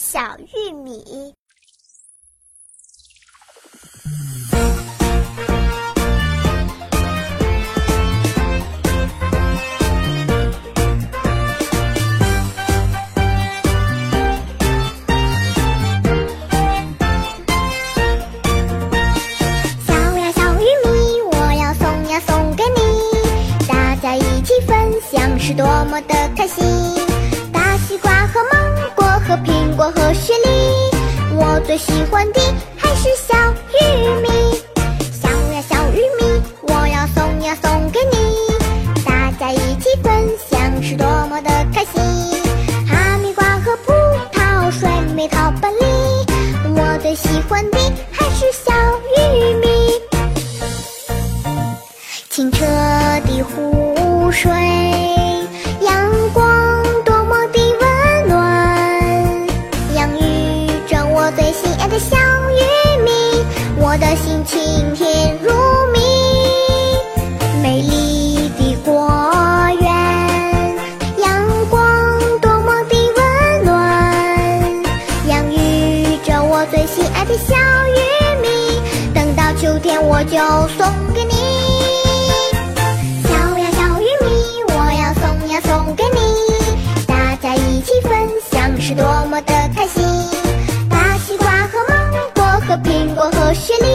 小玉米。小呀小玉米，我要送呀送给你，大家一起分享是多么的开心。大西瓜和芒果和雪梨，我最喜欢的还是小玉米。小呀小玉米，我要送呀送给你，大家一起分享是多么的开心。哈密瓜和葡萄，水蜜桃本梨，我最喜欢的还是小玉米。清澈的湖水，小玉米，我的心晴天如蜜。美丽的果园，阳光多么的温暖，养育着我最心爱的小玉米，等到秋天我就送给你。我心里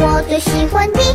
我最喜欢的